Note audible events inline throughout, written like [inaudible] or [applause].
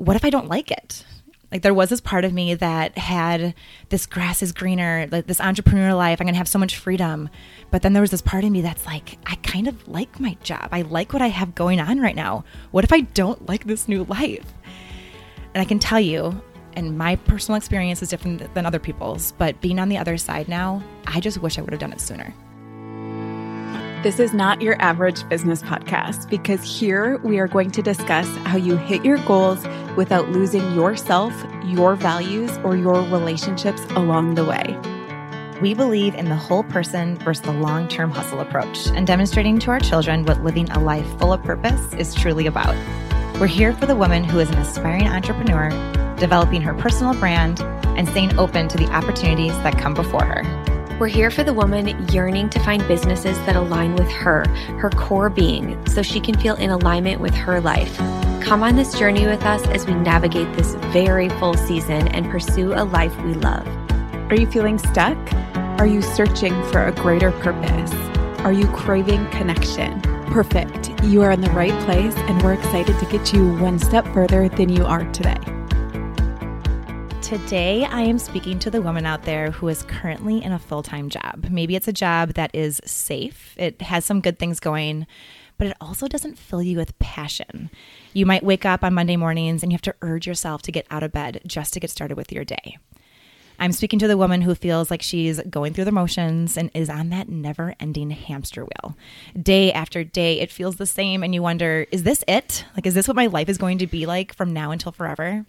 what if I don't like it? Like there was this part of me that had this grass is greener, like this entrepreneur life. I'm gonna have so much freedom. But then there was this part of me that's like, I kind of like my job. I like what I have going on right now. What if I don't like this new life? And I can tell you, and my personal experience is different than other people's, but being on the other side now, I just wish I would have done it sooner. This is not your average business podcast because here we are going to discuss how you hit your goals without losing yourself, your values, or your relationships along the way. We believe in the whole person versus the long term hustle approach and demonstrating to our children what living a life full of purpose is truly about. We're here for the woman who is an aspiring entrepreneur, developing her personal brand, and staying open to the opportunities that come before her. We're here for the woman yearning to find businesses that align with her, her core being, so she can feel in alignment with her life. Come on this journey with us as we navigate this very full season and pursue a life we love. Are you feeling stuck? Are you searching for a greater purpose? Are you craving connection? Perfect. You are in the right place, and we're excited to get you one step further than you are today. Today, I am speaking to the woman out there who is currently in a full time job. Maybe it's a job that is safe, it has some good things going, but it also doesn't fill you with passion. You might wake up on Monday mornings and you have to urge yourself to get out of bed just to get started with your day. I'm speaking to the woman who feels like she's going through the motions and is on that never ending hamster wheel. Day after day, it feels the same, and you wonder, is this it? Like, is this what my life is going to be like from now until forever?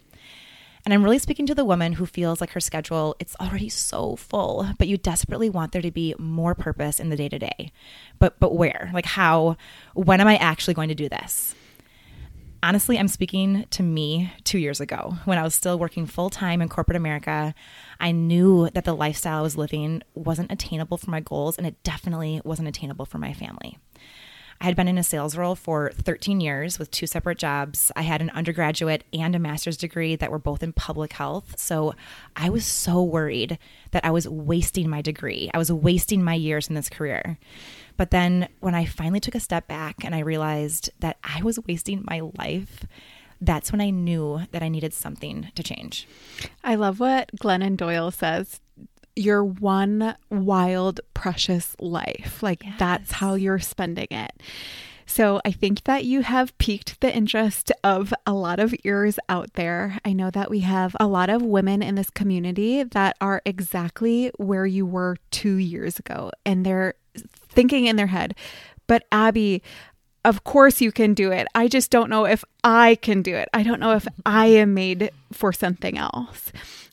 And I'm really speaking to the woman who feels like her schedule it's already so full, but you desperately want there to be more purpose in the day to day. But but where? Like how when am I actually going to do this? Honestly, I'm speaking to me 2 years ago when I was still working full-time in corporate America. I knew that the lifestyle I was living wasn't attainable for my goals and it definitely wasn't attainable for my family. I had been in a sales role for 13 years with two separate jobs. I had an undergraduate and a master's degree that were both in public health. So I was so worried that I was wasting my degree. I was wasting my years in this career. But then when I finally took a step back and I realized that I was wasting my life, that's when I knew that I needed something to change. I love what Glennon Doyle says your one wild, precious life. Like yes. that's how you're spending it. So I think that you have piqued the interest of a lot of ears out there. I know that we have a lot of women in this community that are exactly where you were two years ago. And they're thinking in their head, but Abby, of course you can do it. I just don't know if I can do it. I don't know if I am made for something else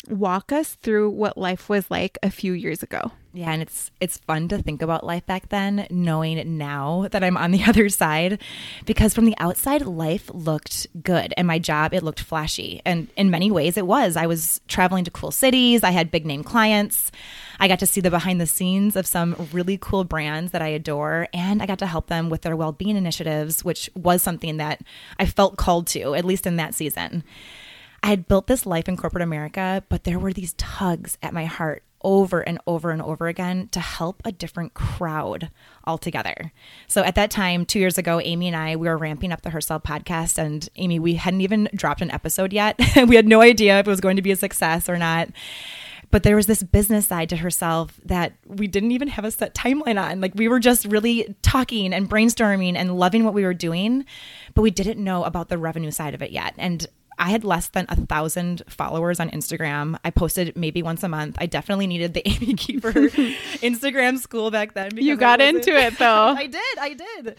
walk us through what life was like a few years ago. Yeah, and it's it's fun to think about life back then, knowing now that I'm on the [laughs] other side, because from the outside, life looked good, and my job it looked flashy, and in many ways it was. I was traveling to cool cities, I had big name clients, I got to see the behind the scenes of some really cool brands that I adore, and I got to help them with their well being initiatives, which was something that I felt called to, at least in that season. I had built this life in corporate America, but there were these tugs at my heart over and over and over again to help a different crowd altogether. So at that time, two years ago, Amy and I, we were ramping up the Herself podcast. And Amy, we hadn't even dropped an episode yet. [laughs] we had no idea if it was going to be a success or not. But there was this business side to herself that we didn't even have a set timeline on. Like we were just really talking and brainstorming and loving what we were doing, but we didn't know about the revenue side of it yet. And I had less than a thousand followers on Instagram. I posted maybe once a month. I definitely needed the [laughs] Amy Keeper [laughs] Instagram school back then. You got into it though. [laughs] I did. I did.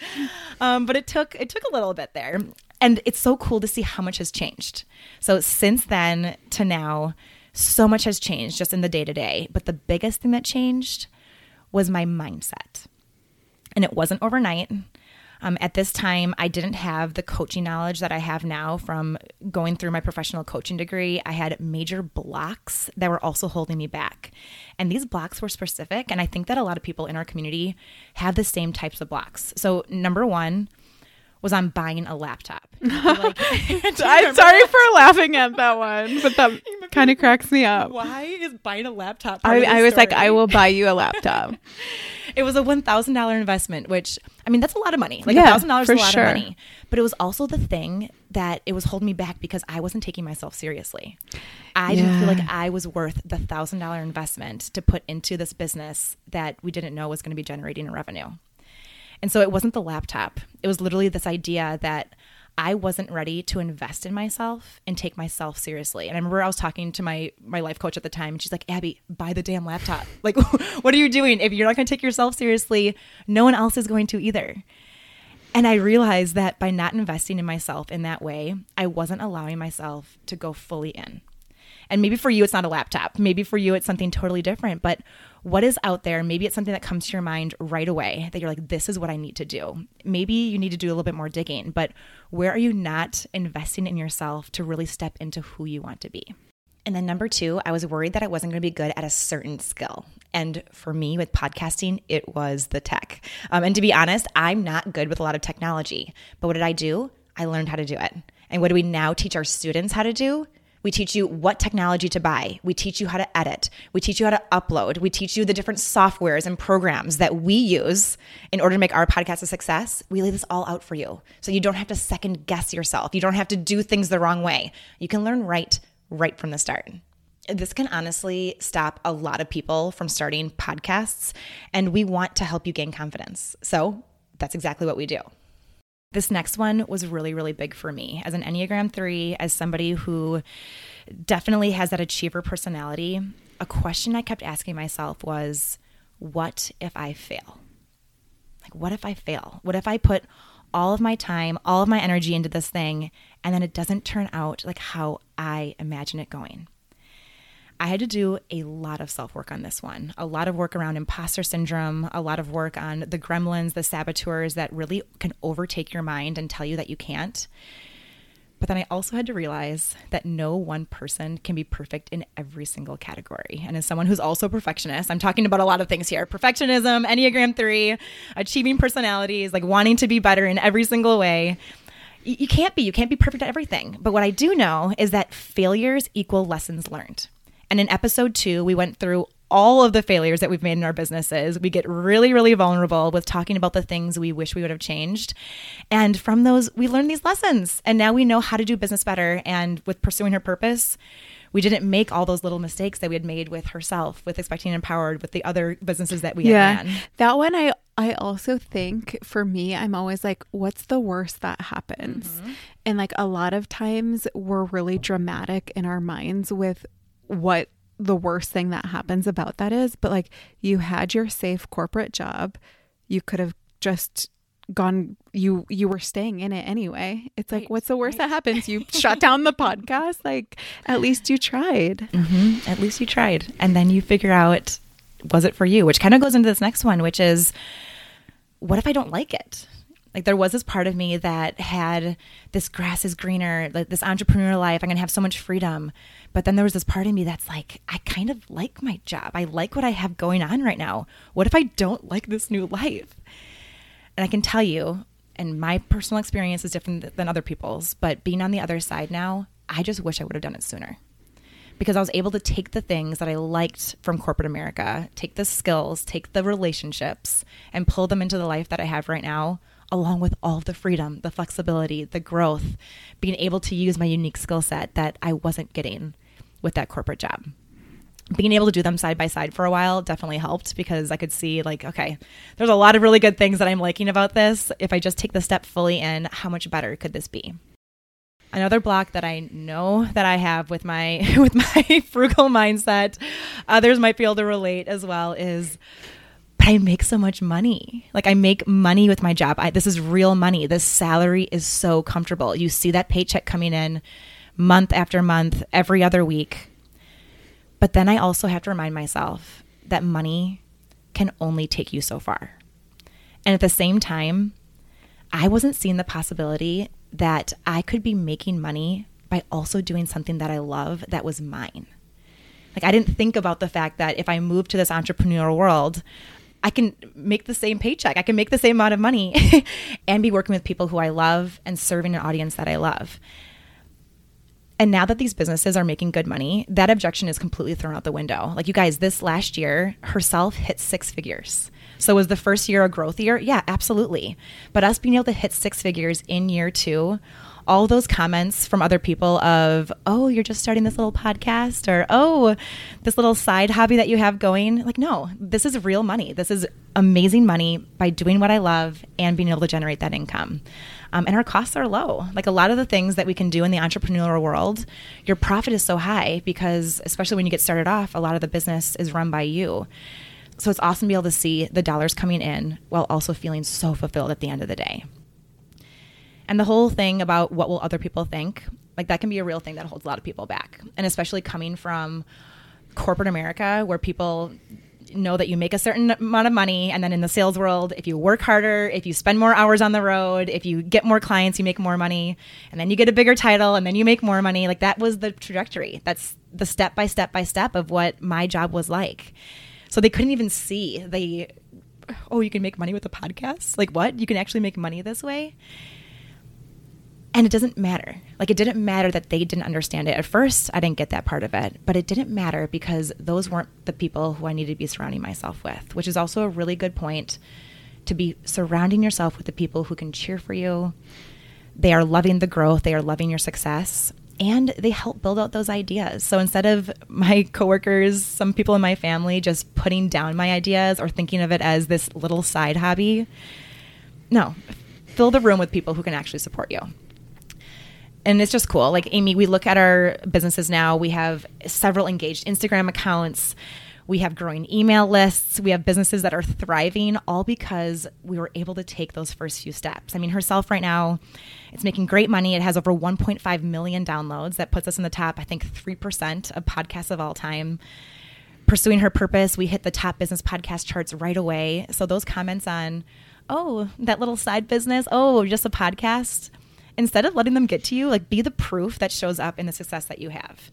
Um, but it took it took a little bit there, and it's so cool to see how much has changed. So since then to now, so much has changed just in the day to day. But the biggest thing that changed was my mindset, and it wasn't overnight. Um, at this time, I didn't have the coaching knowledge that I have now from going through my professional coaching degree. I had major blocks that were also holding me back. And these blocks were specific. And I think that a lot of people in our community have the same types of blocks. So, number one, was on buying a laptop. [laughs] Like, [laughs] I'm sorry for laughing at that one, but that [laughs] kind of cracks me up. Why is buying a laptop? I, I was like, I will buy you a laptop. it was a one thousand dollar investment, which I mean that's a lot of money. Like Yeah, thousand dollars is a lot sure. of money. But it was also the thing that it was holding me back because I wasn't taking myself seriously. I didn't feel like I was worth the thousand dollar investment to put into this business that we didn't know was going to be generating a revenue. And so it wasn't the laptop. It was literally this idea that I wasn't ready to invest in myself and take myself seriously. And I remember I was talking to my my life coach at the time and she's like, "Abby, buy the damn laptop. [laughs] Like [laughs] what are you doing? If you're not going to take yourself seriously, no one else is going to either." And I realized that by not investing in myself in that way, I wasn't allowing myself to go fully in. And maybe for you, it's not a laptop. Maybe for you, it's something totally different. But what is out there? Maybe it's something that comes to your mind right away that you're like, this is what I need to do. Maybe you need to do a little bit more digging. But where are you not investing in yourself to really step into who you want to be? And then number two, I was worried that I wasn't going to be good at a certain skill. And for me with podcasting, it was the tech. Um, and to be honest, I'm not good with a lot of technology. But what did I do? I learned how to do it. And what do we now teach our students how to do? We teach you what technology to buy. We teach you how to edit. We teach you how to upload. We teach you the different softwares and programs that we use in order to make our podcast a success. We lay this all out for you. So you don't have to second guess yourself. You don't have to do things the wrong way. You can learn right right from the start. This can honestly stop a lot of people from starting podcasts, and we want to help you gain confidence. So that's exactly what we do. This next one was really, really big for me as an Enneagram 3, as somebody who definitely has that achiever personality. A question I kept asking myself was, What if I fail? Like, what if I fail? What if I put all of my time, all of my energy into this thing, and then it doesn't turn out like how I imagine it going? I had to do a lot of self work on this one, a lot of work around imposter syndrome, a lot of work on the gremlins, the saboteurs that really can overtake your mind and tell you that you can't. But then I also had to realize that no one person can be perfect in every single category. And as someone who's also a perfectionist, I'm talking about a lot of things here perfectionism, Enneagram 3, achieving personalities, like wanting to be better in every single way. You can't be. You can't be perfect at everything. But what I do know is that failures equal lessons learned. And in episode two, we went through all of the failures that we've made in our businesses. We get really, really vulnerable with talking about the things we wish we would have changed. And from those, we learned these lessons. And now we know how to do business better. And with pursuing her purpose, we didn't make all those little mistakes that we had made with herself, with expecting empowered, with the other businesses that we yeah. had ran. That one I I also think for me I'm always like what's the worst that happens? Mm-hmm. And like a lot of times we're really dramatic in our minds with what the worst thing that happens about that is, but like you had your safe corporate job, you could have just gone you you were staying in it anyway. It's like Right, what's the worst that happens? You [laughs] shut down the podcast like at least you tried. hmm At least you tried. And then you figure out was it for you, which kind of goes into this next one, which is what if I don't like it? Like there was this part of me that had this grass is greener, like this entrepreneur life. I'm to have so much freedom. But then there was this part of me that's like, I kind of like my job. I like what I have going on right now. What if I don't like this new life? And I can tell you, and my personal experience is different than other people's, but being on the other side now, I just wish I would have done it sooner because I was able to take the things that I liked from corporate America, take the skills, take the relationships, and pull them into the life that I have right now, along with all the freedom, the flexibility, the growth, being able to use my unique skill set that I wasn't getting with that corporate job. Being able to do them side by side for a while definitely helped because I could see, like, okay, there's a lot of really good things that I'm liking about this. If I just take the step fully in, how much better could this be? another block that I know that I have with my [laughs] with my [laughs] frugal mindset, others might be able to relate as well is but I make so much money. Like I make money with my job. I, this is real money. This salary is so comfortable. You see that paycheck coming in month after month, every other week. But then I also have to remind myself that money can only take you so far. And at the same time, I wasn't seeing the possibility that I could be making money by also doing something that I love that was mine. Like, I didn't think about the fact that if I moved to this entrepreneurial world, I can make the same paycheck. I can make the same amount of money [laughs] and be working with people who I love and serving an audience that I love. And now that these businesses are making good money, that objection is completely thrown out the window. Like, you guys, this last year, herself hit six figures. So, was the first year a growth year? Yeah, absolutely. But us being able to hit six figures in year two, all those comments from other people of, oh, you're just starting this little podcast or, oh, this little side hobby that you have going. Like, no, this is real money. This is amazing money by doing what I love and being able to generate that income. Um, and our costs are low. Like a lot of the things that we can do in the entrepreneurial world, your profit is so high because, especially when you get started off, a lot of the business is run by you. So it's awesome to be able to see the dollars coming in while also feeling so fulfilled at the end of the day. And the whole thing about what will other people think, like that can be a real thing that holds a lot of people back. And especially coming from corporate America where people know that you make a certain amount of money and then in the sales world if you work harder if you spend more hours on the road if you get more clients you make more money and then you get a bigger title and then you make more money. Like that was the trajectory. That's the step by step by step of what my job was like. So they couldn't even see. They oh you can make money with a podcast? Like what? You can actually make money this way and it doesn't matter. Like, it didn't matter that they didn't understand it. At first, I didn't get that part of it, but it didn't matter because those weren't the people who I needed to be surrounding myself with, which is also a really good point to be surrounding yourself with the people who can cheer for you. They are loving the growth, they are loving your success, and they help build out those ideas. So instead of my coworkers, some people in my family just putting down my ideas or thinking of it as this little side hobby, no, fill the room with people who can actually support you and it's just cool. Like Amy, we look at our businesses now. We have several engaged Instagram accounts. We have growing email lists. We have businesses that are thriving all because we were able to take those first few steps. I mean, herself right now, it's making great money. It has over 1.5 million downloads. That puts us in the top, I think, 3% of podcasts of all time. Pursuing her purpose, we hit the top business podcast charts right away. So those comments on, oh, that little side business, oh, just a podcast instead of letting them get to you, like be the proof that shows up in the success that you have.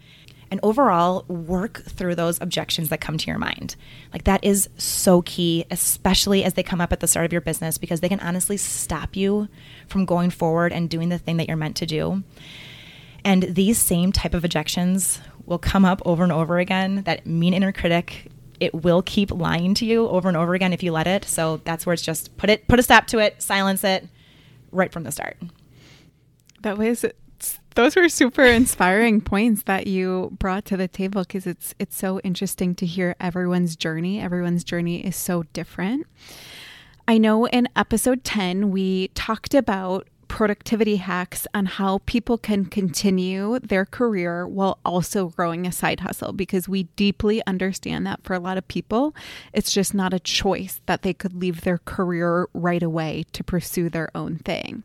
And overall, work through those objections that come to your mind. Like that is so key, especially as they come up at the start of your business, because they can honestly stop you from going forward and doing the thing that you're meant to do. And these same type of objections will come up over and over again. That mean inner critic, it will keep lying to you over and over again if you let it. So that's where it's just put it, put a stop to it, silence it right from the start. That was those were super inspiring points that you brought to the table because it's it's so interesting to hear everyone's journey. Everyone's journey is so different. I know in episode 10 we talked about productivity hacks on how people can continue their career while also growing a side hustle because we deeply understand that for a lot of people, it's just not a choice that they could leave their career right away to pursue their own thing.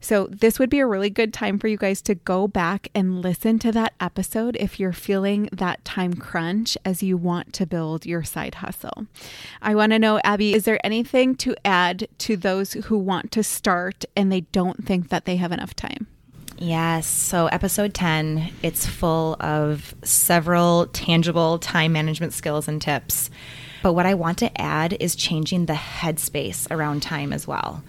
So, this would be a really good time for you guys to go back and listen to that episode if you're feeling that time crunch as you want to build your side hustle. I want to know, Abby, is there anything to add to those who want to start and they don't think that they have enough time? Yes. So, episode 10, it's full of several tangible time management skills and tips. But what I want to add is changing the headspace around time as well.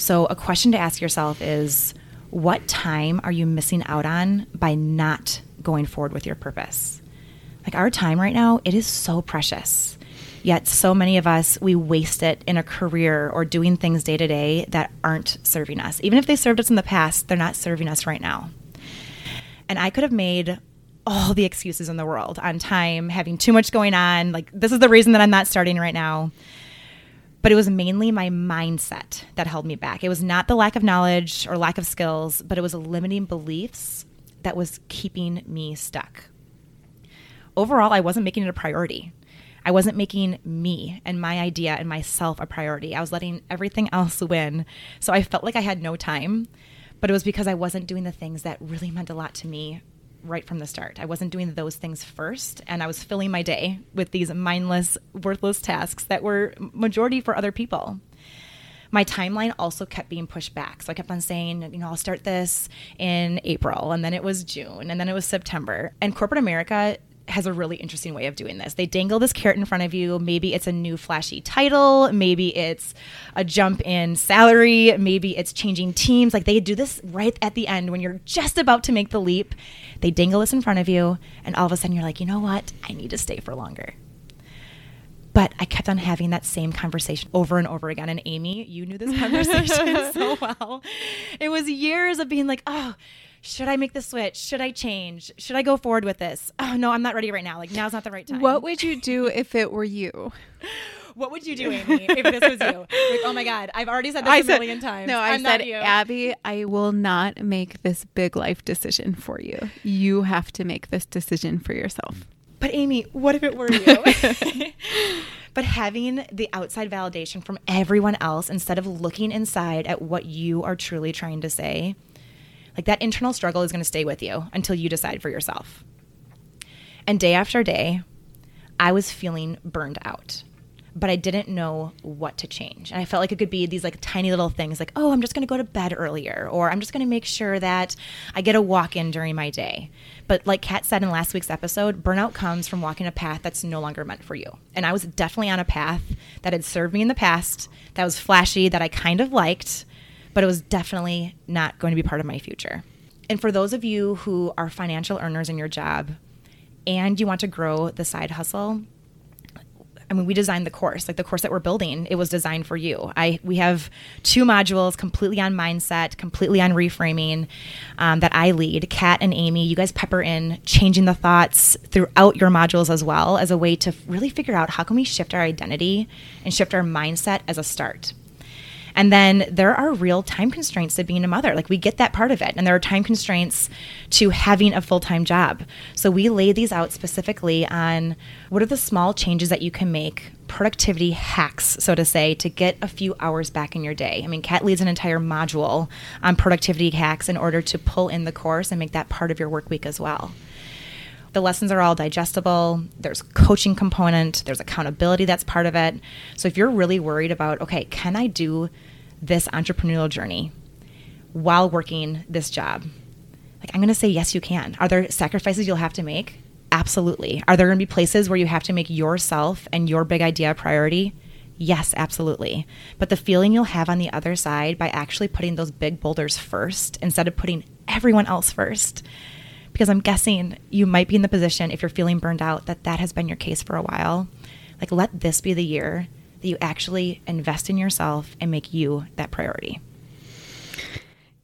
So, a question to ask yourself is what time are you missing out on by not going forward with your purpose? Like our time right now, it is so precious. Yet, so many of us, we waste it in a career or doing things day to day that aren't serving us. Even if they served us in the past, they're not serving us right now. And I could have made all the excuses in the world on time, having too much going on. Like, this is the reason that I'm not starting right now but it was mainly my mindset that held me back. It was not the lack of knowledge or lack of skills, but it was limiting beliefs that was keeping me stuck. Overall, I wasn't making it a priority. I wasn't making me and my idea and myself a priority. I was letting everything else win. So I felt like I had no time, but it was because I wasn't doing the things that really meant a lot to me right from the start. I wasn't doing those things first, and I was filling my day with these mindless, worthless tasks that were majority for other people. My timeline also kept being pushed back. So I kept on saying, you know, I'll start this in April, and then it was June, and then it was September. And corporate America has a really interesting way of doing this. They dangle this carrot in front of you. Maybe it's a new flashy title, maybe it's a jump in salary, maybe it's changing teams. Like they do this right at the end when you're just about to make the leap. They dangle this in front of you, and all of a sudden you're like, you know what? I need to stay for longer. But I kept on having that same conversation over and over again. And Amy, you knew this [laughs] conversation [laughs] so well. It was years of being like, oh, should I make the switch? Should I change? Should I go forward with this? Oh, no, I'm not ready right now. Like, now's not the right time. What would you do if it were you? [laughs] What would you do, Amy, if this was you? Like, oh my God, I've already said this I a said, million times. No, I I'm said, Abby, I will not make this big life decision for you. You have to make this decision for yourself. But Amy, what if it were you? [laughs] but having the outside validation from everyone else instead of looking inside at what you are truly trying to say, like that internal struggle is going to stay with you until you decide for yourself. And day after day, I was feeling burned out but I didn't know what to change. And I felt like it could be these like tiny little things like, oh, I'm just going to go to bed earlier, or I'm just going to make sure that I get a walk in during my day. But like Kat said in last week's episode, burnout comes from walking a path that's no longer meant for you. And I was definitely on a path that had served me in the past, that was flashy, that I kind of liked, but it was definitely not going to be part of my future. And for those of you who are financial earners in your job and you want to grow the side hustle, I mean, we designed the course, like the course that we're building, it was designed for you. I we have two modules completely on mindset, completely on reframing um, that I lead. Kat and Amy, you guys pepper in changing the thoughts throughout your modules as well as a way to really figure out how can we shift our identity and shift our mindset as a start. And then there are real time constraints to being a mother. Like we get that part of it. And there are time constraints to having a full time job. So we lay these out specifically on what are the small changes that you can make, productivity hacks, so to say, to get a few hours back in your day. I mean, Kat leads an entire module on productivity hacks in order to pull in the course and make that part of your work week as well. The lessons are all digestible. There's coaching component, there's accountability that's part of it. So if you're really worried about, okay, can I do this entrepreneurial journey while working this job? Like I'm going to say yes you can. Are there sacrifices you'll have to make? Absolutely. Are there going to be places where you have to make yourself and your big idea a priority? Yes, absolutely. But the feeling you'll have on the other side by actually putting those big boulders first instead of putting everyone else first because I'm guessing you might be in the position if you're feeling burned out that that has been your case for a while. Like, let this be the year that you actually invest in yourself and make you that priority.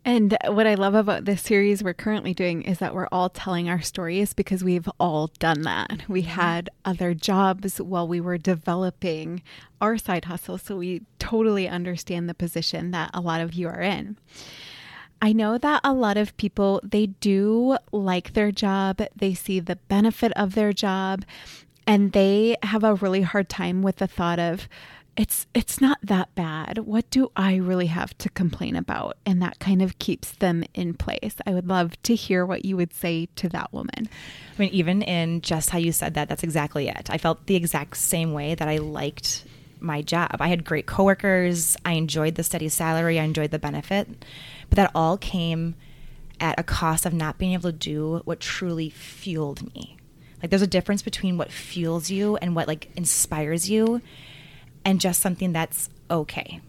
And what I love about this series we're currently doing is that we're all telling our stories because we've all done that. We had other jobs while we were developing our side hustle. So we totally understand the position that a lot of you are in. I know that a lot of people they do like their job, they see the benefit of their job, and they have a really hard time with the thought of it's it's not that bad. What do I really have to complain about? And that kind of keeps them in place. I would love to hear what you would say to that woman. I mean, even in just how you said that, that's exactly it. I felt the exact same way that I liked my job. I had great coworkers. I enjoyed the steady salary. I enjoyed the benefit. But that all came at a cost of not being able to do what truly fueled me. Like there's a difference between what fuels you and what like inspires you and just something that's okay.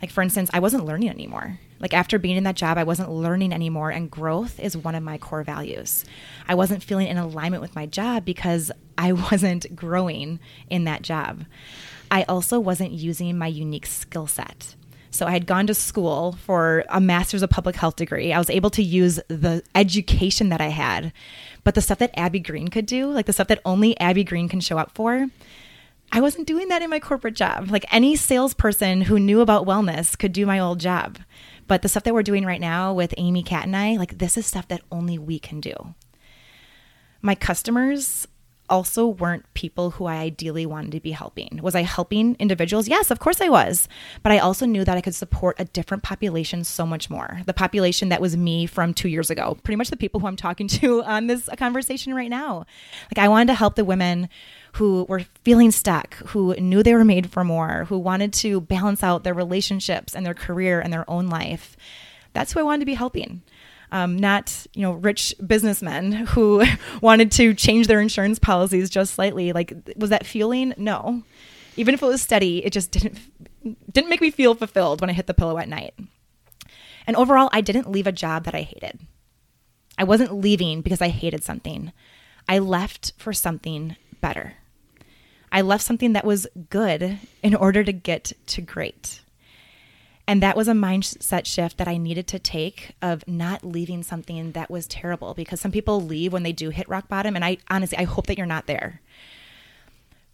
Like for instance, I wasn't learning anymore. Like after being in that job, I wasn't learning anymore and growth is one of my core values. I wasn't feeling in alignment with my job because I [laughs] wasn't growing in that job. I also wasn't using my unique skill set. So I had gone to school for a master's of public health degree. I was able to use the education that I had, but the stuff that Abby Green could do, like the stuff that only Abby Green can show up for, I wasn't doing that in my corporate job. Like any salesperson who knew about wellness could do my old job. But the stuff that we're doing right now with Amy, Kat, and I, like this is stuff that only we can do. My customers also weren't people who I ideally wanted to be helping. Was I helping individuals? Yes, of course I was. But I also knew that I could support a different population so much more. The population that was me from two years ago, pretty much the people who I'm talking to [laughs] on this conversation right now. Like, I wanted to help the women who were feeling stuck, who knew they were made for more, who wanted to balance out their relationships and their career and their own life. That's who I wanted to be helping. Um, not you know rich businessmen who [laughs] wanted to change their insurance policies just slightly. Like, was that fueling? No. Even if it was steady, it just didn't didn't make me feel fulfilled when I hit the pillow at night. And overall, I didn't leave a job that I hated. I wasn't leaving because I hated something. I left for something better. I left something that was good in order to get to great. And that was a mindset shift that I needed to take of not leaving something that was terrible because some people leave when they do hit rock bottom. And I honestly, I hope that you're not there.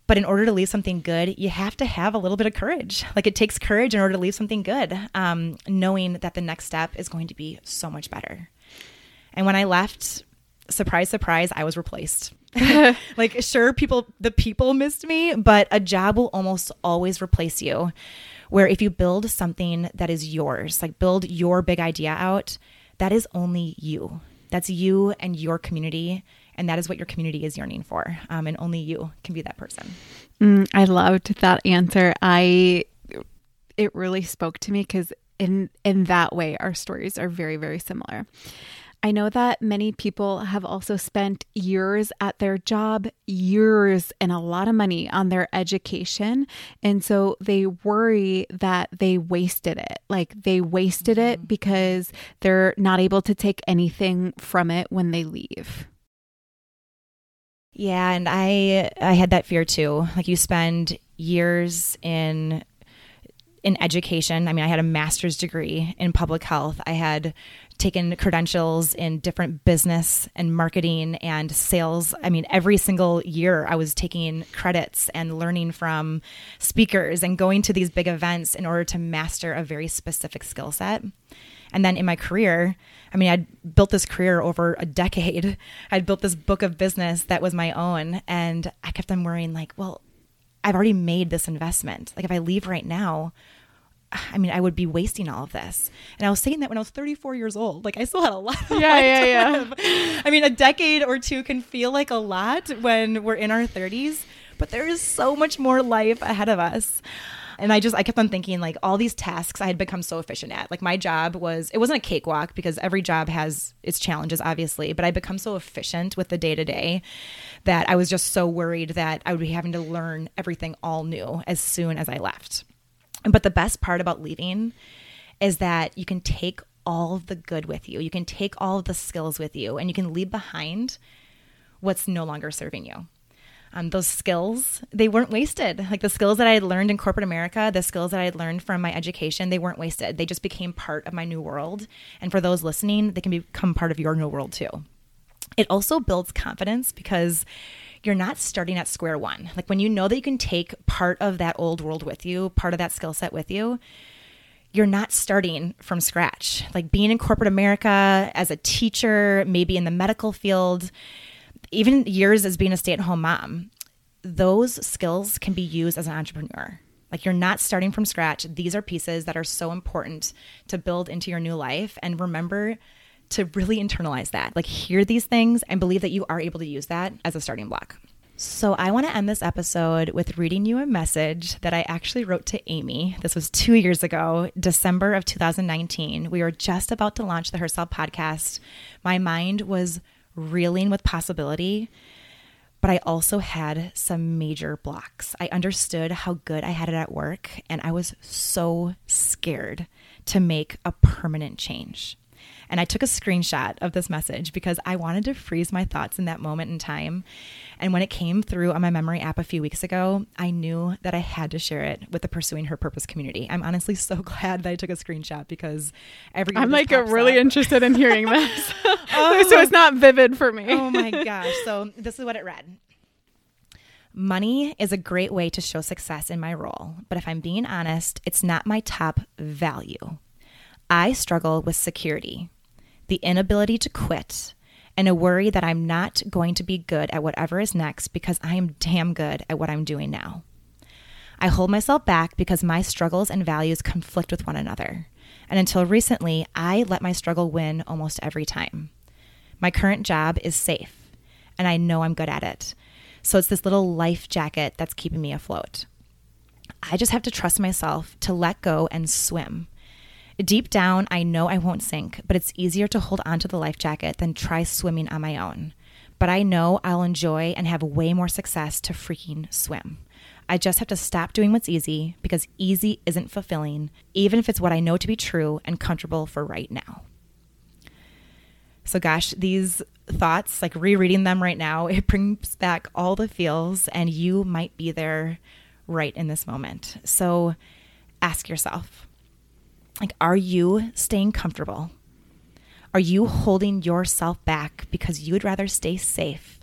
But in order to leave something good, you have to have a little bit of courage. Like it takes courage in order to leave something good, um, knowing that the next step is going to be so much better. And when I left, surprise, surprise, I was replaced. [laughs] like, sure, people, the people missed me, but a job will almost always replace you where if you build something that is yours, like build your big idea out, that is only you. That's you and your community. And that is what your community is yearning for. Um, and only you can be that person. Mm, I loved that answer. I, it really spoke to me because in, in that way, our stories are very, very similar. I know that many people have also spent years at their job, years and a lot of money on their education. And so they worry that they wasted it. Like they wasted mm-hmm. it because they're not able to take anything from it when they leave. Yeah, and I I had that fear too. Like you spend years in in education. I mean, I had a master's degree in public health. I had taken credentials in different business and marketing and sales. I mean, every single year I was taking credits and learning from speakers and going to these big events in order to master a very specific skill set. And then in my career, I mean, I'd built this career over a decade. [laughs] I'd built this book of business that was my own. And I kept on worrying, like, well, I've already made this investment. Like, if I leave right now, I mean, I would be wasting all of this. And I was saying that when I was 34 years old. Like, I still had a lot of [laughs] yeah, yeah, yeah. Live. I mean, a decade or two can feel like a lot when we're in our 30s, but there is so much more life ahead of us. And I just, I kept on thinking, like, all these tasks I had become so efficient at. Like, my job was, it wasn't a cakewalk because every job has its challenges, obviously, but I become so efficient with the day to day that I was just so worried that I would be having to learn everything all new as soon as I left. But the best part about leaving is that you can take all of the good with you. You can take all of the skills with you and you can leave behind what's no longer serving you. Um, those skills, they weren't wasted. Like the skills that I had learned in corporate America, the skills that I had learned from my education, they weren't wasted. They just became part of my new world. And for those listening, they can become part of your new world too. It also builds confidence because you're not starting at square one. Like when you know that you can take part of that old world with you, part of that skill set with you, you're not starting from scratch. Like being in corporate America as a teacher, maybe in the medical field, even years as being a stay at home mom, those skills can be used as an entrepreneur. Like you're not starting from scratch. These are pieces that are so important to build into your new life. And remember to really internalize that. Like, hear these things and believe that you are able to use that as a starting block. So, I want to end this episode with reading you a message that I actually wrote to Amy. This was two years ago, December of 2019. We were just about to launch the Herself podcast. My mind was reeling with possibility, but I also had some major blocks. I understood how good I had it at work, and I was so scared to make a permanent change. And I took a screenshot of this message because I wanted to freeze my thoughts in that moment in time. And when it came through on my memory app a few weeks ago, I knew that I had to share it with the Pursuing Her Purpose community. I'm honestly so [laughs] glad that I took a screenshot because every I'm like really up. interested in hearing [laughs] this. [laughs] oh, so it's not vivid for me. oh my gosh. So this is what it read. Money is a great way to show success in my role, but if I'm being honest, it's not my top value. I struggle with security, the inability to quit, and a worry that I'm not going to be good at whatever is next because I am damn good at what I'm doing now. I hold myself back because my struggles and values conflict with one another. And until recently, I let my struggle win almost every time. My current job is safe, and I know I'm good at it. So it's this little life jacket that's keeping me afloat. I just have to trust myself to let go and swim Deep down, I know I won't sink, but it's easier to hold onto the life jacket than try swimming on my own. But I know I'll enjoy and have way more success to freaking swim. I just have to stop doing what's easy because easy isn't fulfilling, even if it's what I know to be true and comfortable for right now. So, gosh, these thoughts, like rereading them right now, it brings back all the feels, and you might be there right in this moment. So, ask yourself like, are you staying comfortable? Are you holding yourself back because you would rather stay safe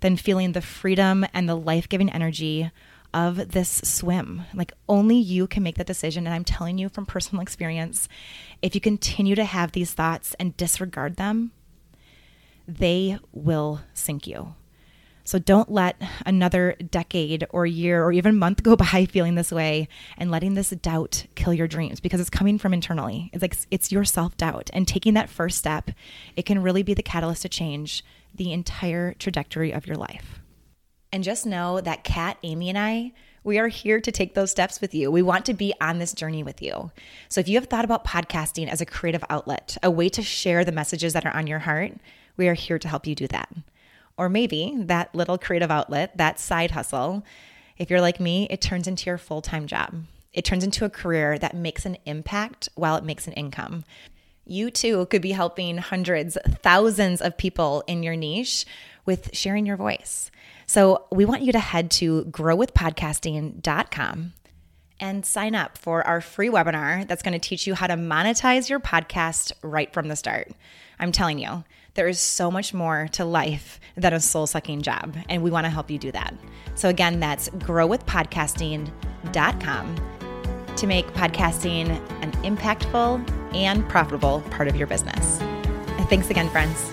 than feeling the freedom and the life giving energy of this swim. Like only you can make that decision. And I'm telling you from personal experience, if you continue to have these thoughts and disregard them, they will sink you. So don't let another decade or year or even month go [laughs] by feeling this way and letting this doubt kill your dreams because it's coming from internally. It's like it's your self-doubt and taking that first step, it can really be the catalyst to change the entire trajectory of your life. And just know that Kat, Amy, and I, we are here to take those steps with you. We want to be on this journey with you. So if you have thought about podcasting as a creative outlet, a way to share the messages that are on your heart, we are here to help you do that. Or maybe that little creative outlet, that side hustle, if you're like me, it turns into your full time job. It turns into a career that makes an impact while it makes an income. You too could be helping hundreds, thousands of people in your niche with sharing your voice. So we want you to head to growwithpodcasting.com and sign up for our free webinar that's going to teach you how to monetize your podcast right from the start. I'm telling you, there is so much more to life than a soul sucking job, and we want to help you do that. So, again, that's growwithpodcasting.com to make podcasting an impactful and profitable part of your business. Thanks again, friends.